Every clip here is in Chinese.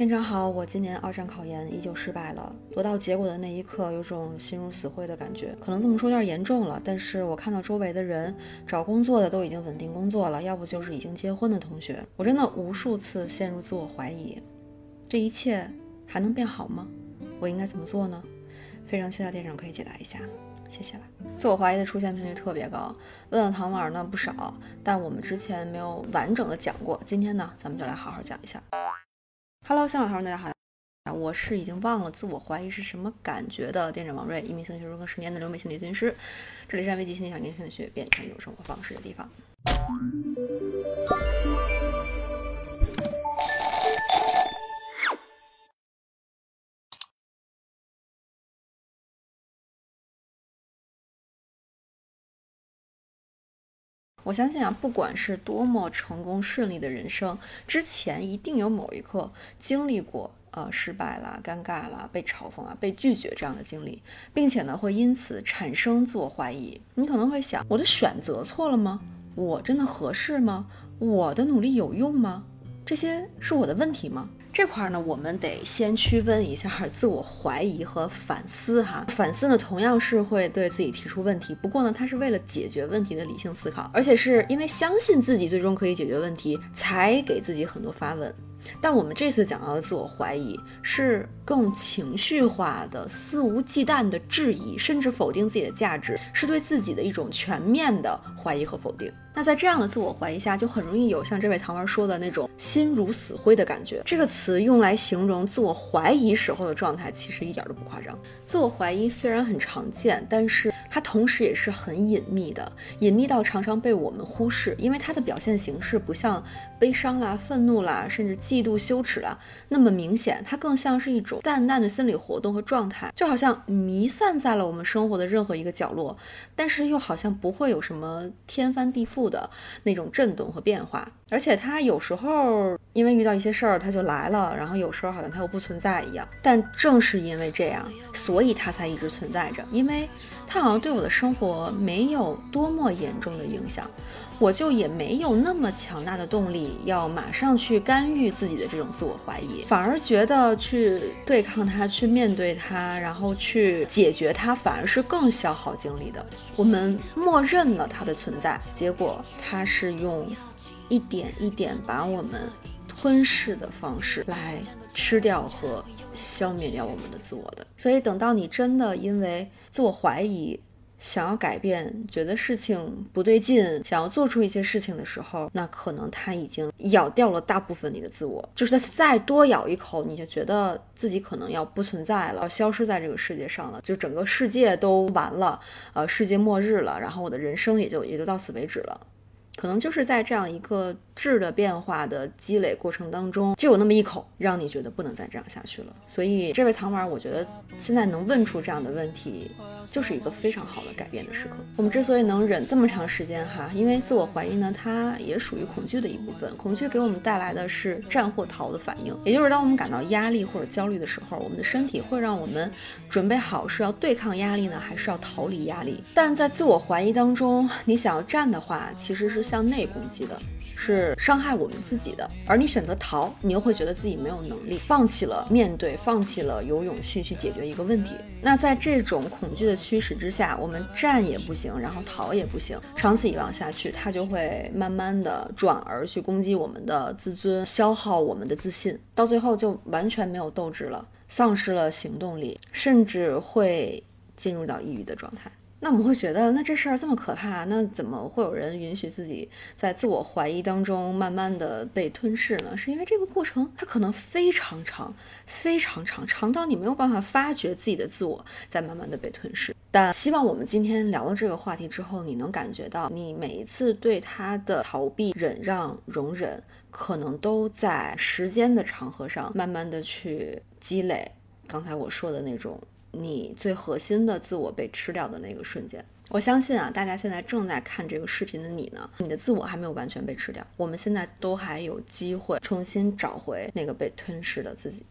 店长好，我今年二战考研依旧失败了。得到结果的那一刻，有种心如死灰的感觉。可能这么说有点严重了，但是我看到周围的人找工作的都已经稳定工作了，要不就是已经结婚的同学。我真的无数次陷入自我怀疑，这一切还能变好吗？我应该怎么做呢？非常期待店长可以解答一下，谢谢了。自我怀疑的出现频率特别高，问了唐老呢不少，但我们之前没有完整的讲过。今天呢，咱们就来好好讲一下。Hello，新老头，大家好。我是已经忘了自我怀疑是什么感觉的店长王瑞，一名心理学更十年的留美心理咨询师。这里是危机心理小宁心理学变成一种生活方式的地方。我相信啊，不管是多么成功顺利的人生，之前一定有某一刻经历过呃失败啦、尴尬啦、被嘲讽啊、被拒绝这样的经历，并且呢会因此产生自我怀疑。你可能会想，我的选择错了吗？我真的合适吗？我的努力有用吗？这些是我的问题吗？这块儿呢，我们得先区分一下自我怀疑和反思哈。反思呢，同样是会对自己提出问题，不过呢，它是为了解决问题的理性思考，而且是因为相信自己最终可以解决问题，才给自己很多发问。但我们这次讲到的自我怀疑，是更情绪化的、肆无忌惮的质疑，甚至否定自己的价值，是对自己的一种全面的怀疑和否定。那在这样的自我怀疑下，就很容易有像这位糖丸说的那种心如死灰的感觉。这个词用来形容自我怀疑时候的状态，其实一点都不夸张。自我怀疑虽然很常见，但是它同时也是很隐秘的，隐秘到常常被我们忽视，因为它的表现形式不像悲伤啦、愤怒啦，甚至嫉妒、羞耻啦那么明显，它更像是一种淡淡的心理活动和状态，就好像弥散在了我们生活的任何一个角落，但是又好像不会有什么天翻地覆。的那种震动和变化，而且它有时候因为遇到一些事儿，它就来了，然后有时候好像它又不存在一样。但正是因为这样，所以它才一直存在着，因为它好像对我的生活没有多么严重的影响。我就也没有那么强大的动力要马上去干预自己的这种自我怀疑，反而觉得去对抗它、去面对它，然后去解决它，反而是更消耗精力的。我们默认了它的存在，结果它是用一点一点把我们吞噬的方式来吃掉和消灭掉我们的自我的。所以等到你真的因为自我怀疑，想要改变，觉得事情不对劲，想要做出一些事情的时候，那可能他已经咬掉了大部分你的自我，就是他再多咬一口，你就觉得自己可能要不存在了，要消失在这个世界上了，就整个世界都完了，呃，世界末日了，然后我的人生也就也就到此为止了。可能就是在这样一个质的变化的积累过程当中，就有那么一口让你觉得不能再这样下去了。所以这位糖丸，我觉得现在能问出这样的问题，就是一个非常好的改变的时刻。我们之所以能忍这么长时间哈，因为自我怀疑呢，它也属于恐惧的一部分。恐惧给我们带来的是战或逃的反应，也就是当我们感到压力或者焦虑的时候，我们的身体会让我们准备好是要对抗压力呢，还是要逃离压力。但在自我怀疑当中，你想要战的话，其实是。向内攻击的是伤害我们自己的，而你选择逃，你又会觉得自己没有能力，放弃了面对，放弃了有勇气去解决一个问题。那在这种恐惧的驱使之下，我们战也不行，然后逃也不行，长此以往下去，它就会慢慢的转而去攻击我们的自尊，消耗我们的自信，到最后就完全没有斗志了，丧失了行动力，甚至会进入到抑郁的状态。那我们会觉得，那这事儿这么可怕，那怎么会有人允许自己在自我怀疑当中慢慢的被吞噬呢？是因为这个过程它可能非常长，非常长，长到你没有办法发觉自己的自我在慢慢的被吞噬。但希望我们今天聊了这个话题之后，你能感觉到，你每一次对他的逃避、忍让、容忍，可能都在时间的长河上慢慢的去积累。刚才我说的那种。你最核心的自我被吃掉的那个瞬间，我相信啊，大家现在正在看这个视频的你呢，你的自我还没有完全被吃掉，我们现在都还有机会重新找回那个被吞噬的自己。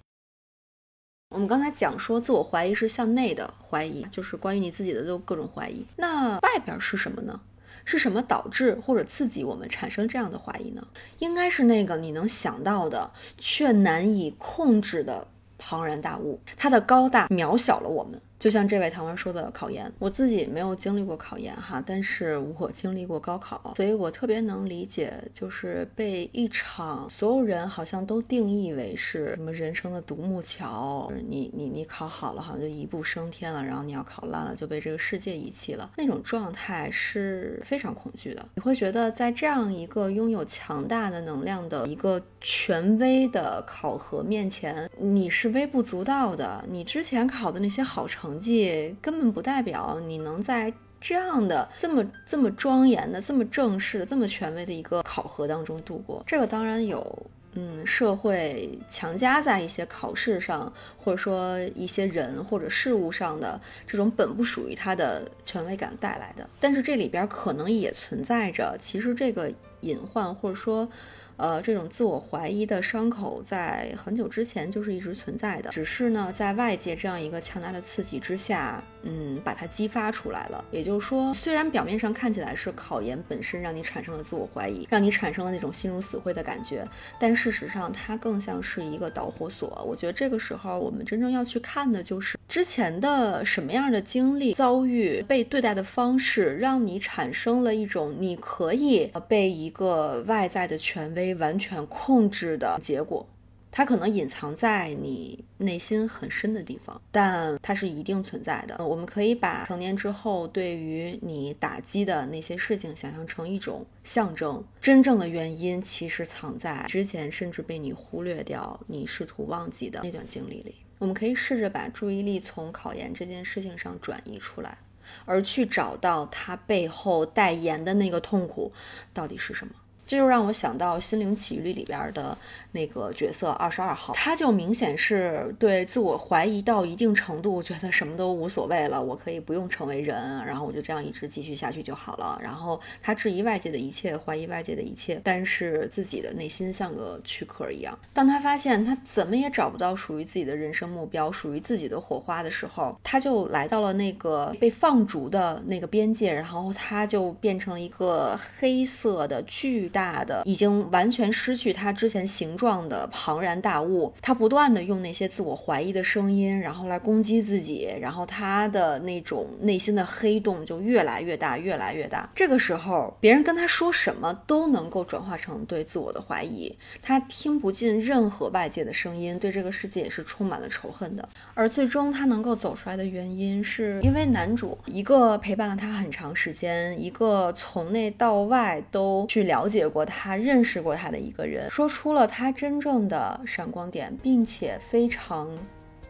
我们刚才讲说，自我怀疑是向内的怀疑，就是关于你自己的都各种怀疑。那外边是什么呢？是什么导致或者刺激我们产生这样的怀疑呢？应该是那个你能想到的却难以控制的庞然大物，它的高大渺小了我们。就像这位唐文说的考研，我自己没有经历过考研哈，但是我经历过高考，所以我特别能理解，就是被一场所有人好像都定义为是什么人生的独木桥，你你你考好了好像就一步升天了，然后你要考烂了就被这个世界遗弃了，那种状态是非常恐惧的。你会觉得在这样一个拥有强大的能量的一个权威的考核面前，你是微不足道的。你之前考的那些好成。成绩根本不代表你能在这样的这么这么庄严的、这么正式的、这么权威的一个考核当中度过。这个当然有，嗯，社会强加在一些考试上，或者说一些人或者事物上的这种本不属于他的权威感带来的。但是这里边可能也存在着，其实这个隐患或者说。呃，这种自我怀疑的伤口在很久之前就是一直存在的，只是呢，在外界这样一个强大的刺激之下，嗯，把它激发出来了。也就是说，虽然表面上看起来是考研本身让你产生了自我怀疑，让你产生了那种心如死灰的感觉，但事实上它更像是一个导火索。我觉得这个时候我们真正要去看的就是之前的什么样的经历、遭遇、被对待的方式，让你产生了一种你可以被一个外在的权威。完全控制的结果，它可能隐藏在你内心很深的地方，但它是一定存在的。我们可以把成年之后对于你打击的那些事情想象成一种象征，真正的原因其实藏在之前甚至被你忽略掉、你试图忘记的那段经历里。我们可以试着把注意力从考研这件事情上转移出来，而去找到它背后代言的那个痛苦到底是什么。这就让我想到《心灵奇遇》里边的那个角色二十二号，他就明显是对自我怀疑到一定程度，觉得什么都无所谓了，我可以不用成为人，然后我就这样一直继续下去就好了。然后他质疑外界的一切，怀疑外界的一切，但是自己的内心像个躯壳一样。当他发现他怎么也找不到属于自己的人生目标，属于自己的火花的时候，他就来到了那个被放逐的那个边界，然后他就变成了一个黑色的巨大。大的已经完全失去它之前形状的庞然大物，它不断的用那些自我怀疑的声音，然后来攻击自己，然后他的那种内心的黑洞就越来越大，越来越大。这个时候，别人跟他说什么都能够转化成对自我的怀疑，他听不进任何外界的声音，对这个世界也是充满了仇恨的。而最终他能够走出来的原因，是因为男主一个陪伴了他很长时间，一个从内到外都去了解。过他认识过他的一个人，说出了他真正的闪光点，并且非常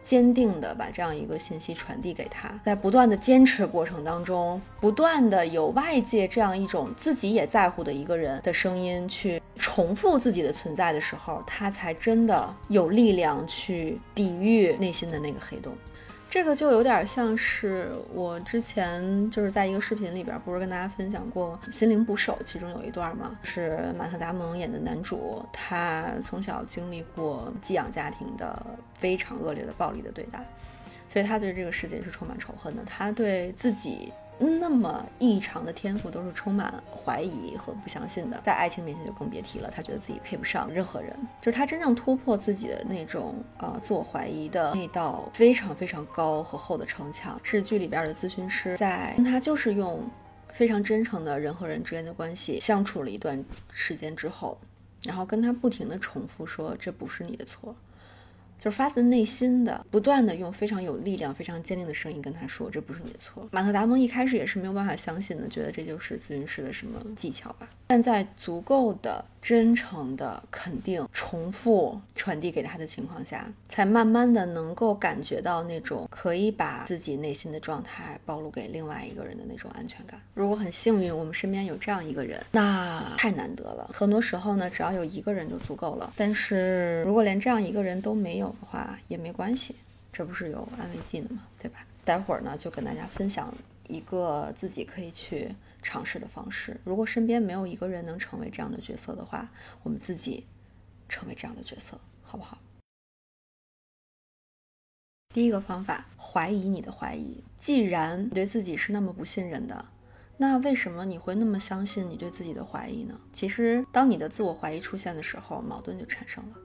坚定的把这样一个信息传递给他。在不断的坚持过程当中，不断的有外界这样一种自己也在乎的一个人的声音去重复自己的存在的时候，他才真的有力量去抵御内心的那个黑洞。这个就有点像是我之前就是在一个视频里边，不是跟大家分享过《心灵捕手》其中有一段吗？是马特·达蒙演的男主，他从小经历过寄养家庭的非常恶劣的暴力的对待，所以他对这个世界是充满仇恨的。他对自己。那么异常的天赋都是充满怀疑和不相信的，在爱情面前就更别提了。他觉得自己配不上任何人，就是他真正突破自己的那种呃自我怀疑的那道非常非常高和厚的城墙，是剧里边的咨询师在他就是用非常真诚的人和人之间的关系相处了一段时间之后，然后跟他不停的重复说这不是你的错。就是发自内心的，不断的用非常有力量、非常坚定的声音跟他说：“这不是你的错。”马特·达蒙一开始也是没有办法相信的，觉得这就是咨询师的什么技巧吧。但在足够的。真诚的肯定、重复传递给他的情况下，才慢慢的能够感觉到那种可以把自己内心的状态暴露给另外一个人的那种安全感。如果很幸运，我们身边有这样一个人，那太难得了。很多时候呢，只要有一个人就足够了。但是如果连这样一个人都没有的话，也没关系，这不是有安慰剂的吗？对吧？待会儿呢，就跟大家分享一个自己可以去。尝试的方式，如果身边没有一个人能成为这样的角色的话，我们自己成为这样的角色，好不好？第一个方法，怀疑你的怀疑。既然你对自己是那么不信任的，那为什么你会那么相信你对自己的怀疑呢？其实，当你的自我怀疑出现的时候，矛盾就产生了。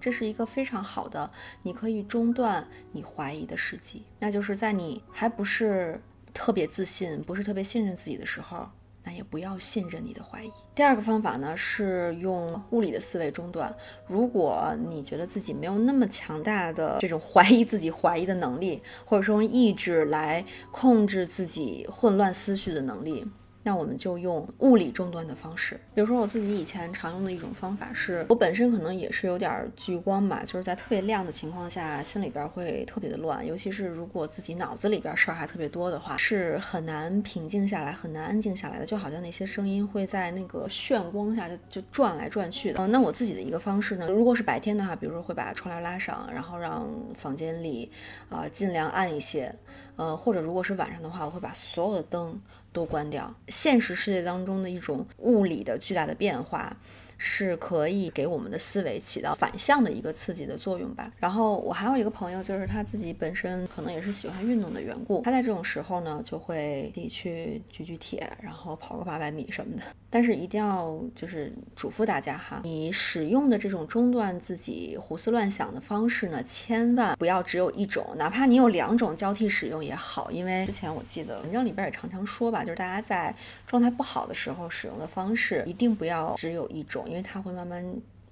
这是一个非常好的，你可以中断你怀疑的时机，那就是在你还不是特别自信、不是特别信任自己的时候。那也不要信任你的怀疑。第二个方法呢，是用物理的思维中断。如果你觉得自己没有那么强大的这种怀疑自己怀疑的能力，或者说用意志来控制自己混乱思绪的能力。那我们就用物理终端的方式，比如说我自己以前常用的一种方法是，我本身可能也是有点聚光嘛，就是在特别亮的情况下，心里边会特别的乱，尤其是如果自己脑子里边事儿还特别多的话，是很难平静下来，很难安静下来的，就好像那些声音会在那个炫光下就就转来转去的。嗯，那我自己的一个方式呢，如果是白天的话，比如说会把窗帘拉上，然后让房间里啊尽量暗一些，呃，或者如果是晚上的话，我会把所有的灯。都关掉。现实世界当中的一种物理的巨大的变化。是可以给我们的思维起到反向的一个刺激的作用吧。然后我还有一个朋友，就是他自己本身可能也是喜欢运动的缘故，他在这种时候呢，就会自己去举举铁，然后跑个八百米什么的。但是一定要就是嘱咐大家哈，你使用的这种中断自己胡思乱想的方式呢，千万不要只有一种，哪怕你有两种交替使用也好。因为之前我记得文章里边也常常说吧，就是大家在状态不好的时候使用的方式，一定不要只有一种。因为它会慢慢，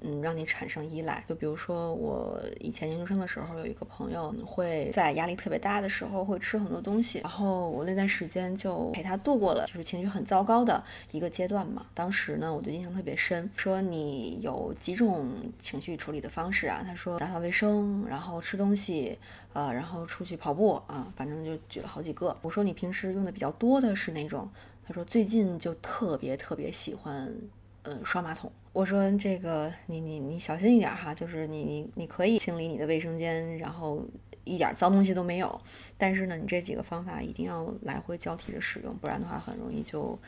嗯，让你产生依赖。就比如说，我以前研究生的时候，有一个朋友会在压力特别大的时候会吃很多东西，然后我那段时间就陪他度过了就是情绪很糟糕的一个阶段嘛。当时呢，我就印象特别深，说你有几种情绪处理的方式啊？他说打扫卫生，然后吃东西，呃，然后出去跑步啊，反正就举了好几个。我说你平时用的比较多的是哪种？他说最近就特别特别喜欢。嗯，刷马桶。我说这个，你你你小心一点哈，就是你你你可以清理你的卫生间，然后一点脏东西都没有。但是呢，你这几个方法一定要来回交替着使用，不然的话很容易就，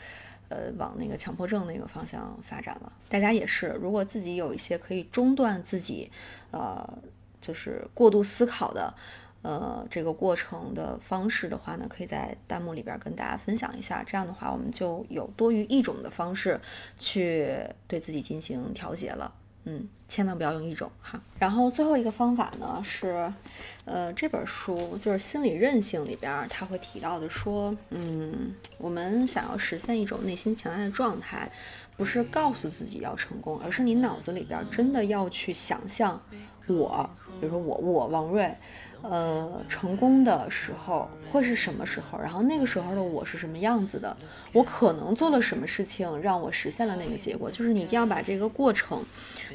呃，往那个强迫症那个方向发展了。大家也是，如果自己有一些可以中断自己，呃，就是过度思考的。呃，这个过程的方式的话呢，可以在弹幕里边跟大家分享一下。这样的话，我们就有多于一种的方式去对自己进行调节了。嗯，千万不要用一种哈。然后最后一个方法呢是，呃，这本书就是《心理韧性》里边他会提到的说，嗯，我们想要实现一种内心强大的状态，不是告诉自己要成功，而是你脑子里边真的要去想象我，比如说我我王瑞。呃，成功的时候会是什么时候？然后那个时候的我是什么样子的？我可能做了什么事情让我实现了那个结果？就是你一定要把这个过程，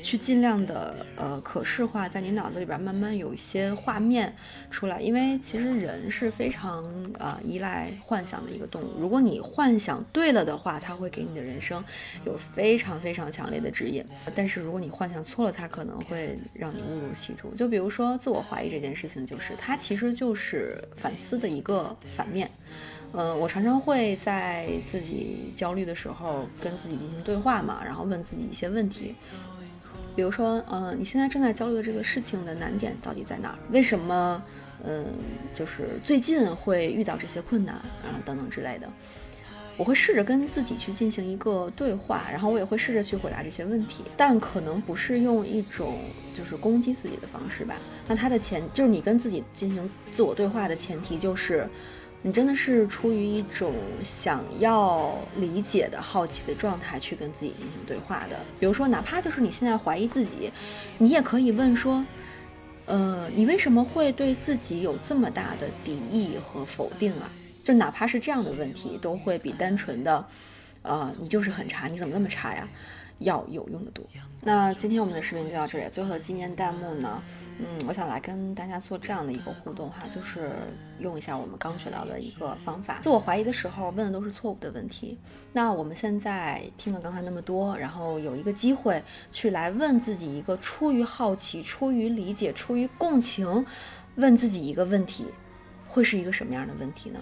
去尽量的呃可视化，在你脑子里边慢慢有一些画面出来。因为其实人是非常呃依赖幻想的一个动物。如果你幻想对了的话，它会给你的人生有非常非常强烈的指引。但是如果你幻想错了，它可能会让你误入歧途。就比如说自我怀疑这件事情就。是它其实就是反思的一个反面，呃，我常常会在自己焦虑的时候跟自己进行对话嘛，然后问自己一些问题，比如说，呃，你现在正在焦虑的这个事情的难点到底在哪儿？为什么，嗯，就是最近会遇到这些困难，啊等等之类的。我会试着跟自己去进行一个对话，然后我也会试着去回答这些问题，但可能不是用一种就是攻击自己的方式吧。那它的前就是你跟自己进行自我对话的前提就是，你真的是出于一种想要理解的好奇的状态去跟自己进行对话的。比如说，哪怕就是你现在怀疑自己，你也可以问说，呃，你为什么会对自己有这么大的敌意和否定啊？就哪怕是这样的问题，都会比单纯的，呃，你就是很差，你怎么那么差呀，要有用的多。那今天我们的视频就到这里，最后的纪念弹幕呢，嗯，我想来跟大家做这样的一个互动哈，就是用一下我们刚学到的一个方法。自我怀疑的时候问的都是错误的问题。那我们现在听了刚才那么多，然后有一个机会去来问自己一个出于好奇、出于理解、出于共情，问自己一个问题，会是一个什么样的问题呢？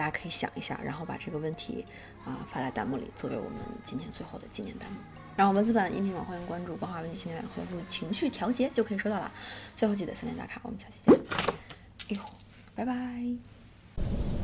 大家可以想一下，然后把这个问题啊发在弹幕里，作为我们今天最后的纪念弹幕。然后文字版音频版欢迎关注“光华文姬情感”，回复“情绪调节”就可以收到了。最后记得三连打卡，我们下期见。哎呦，拜拜。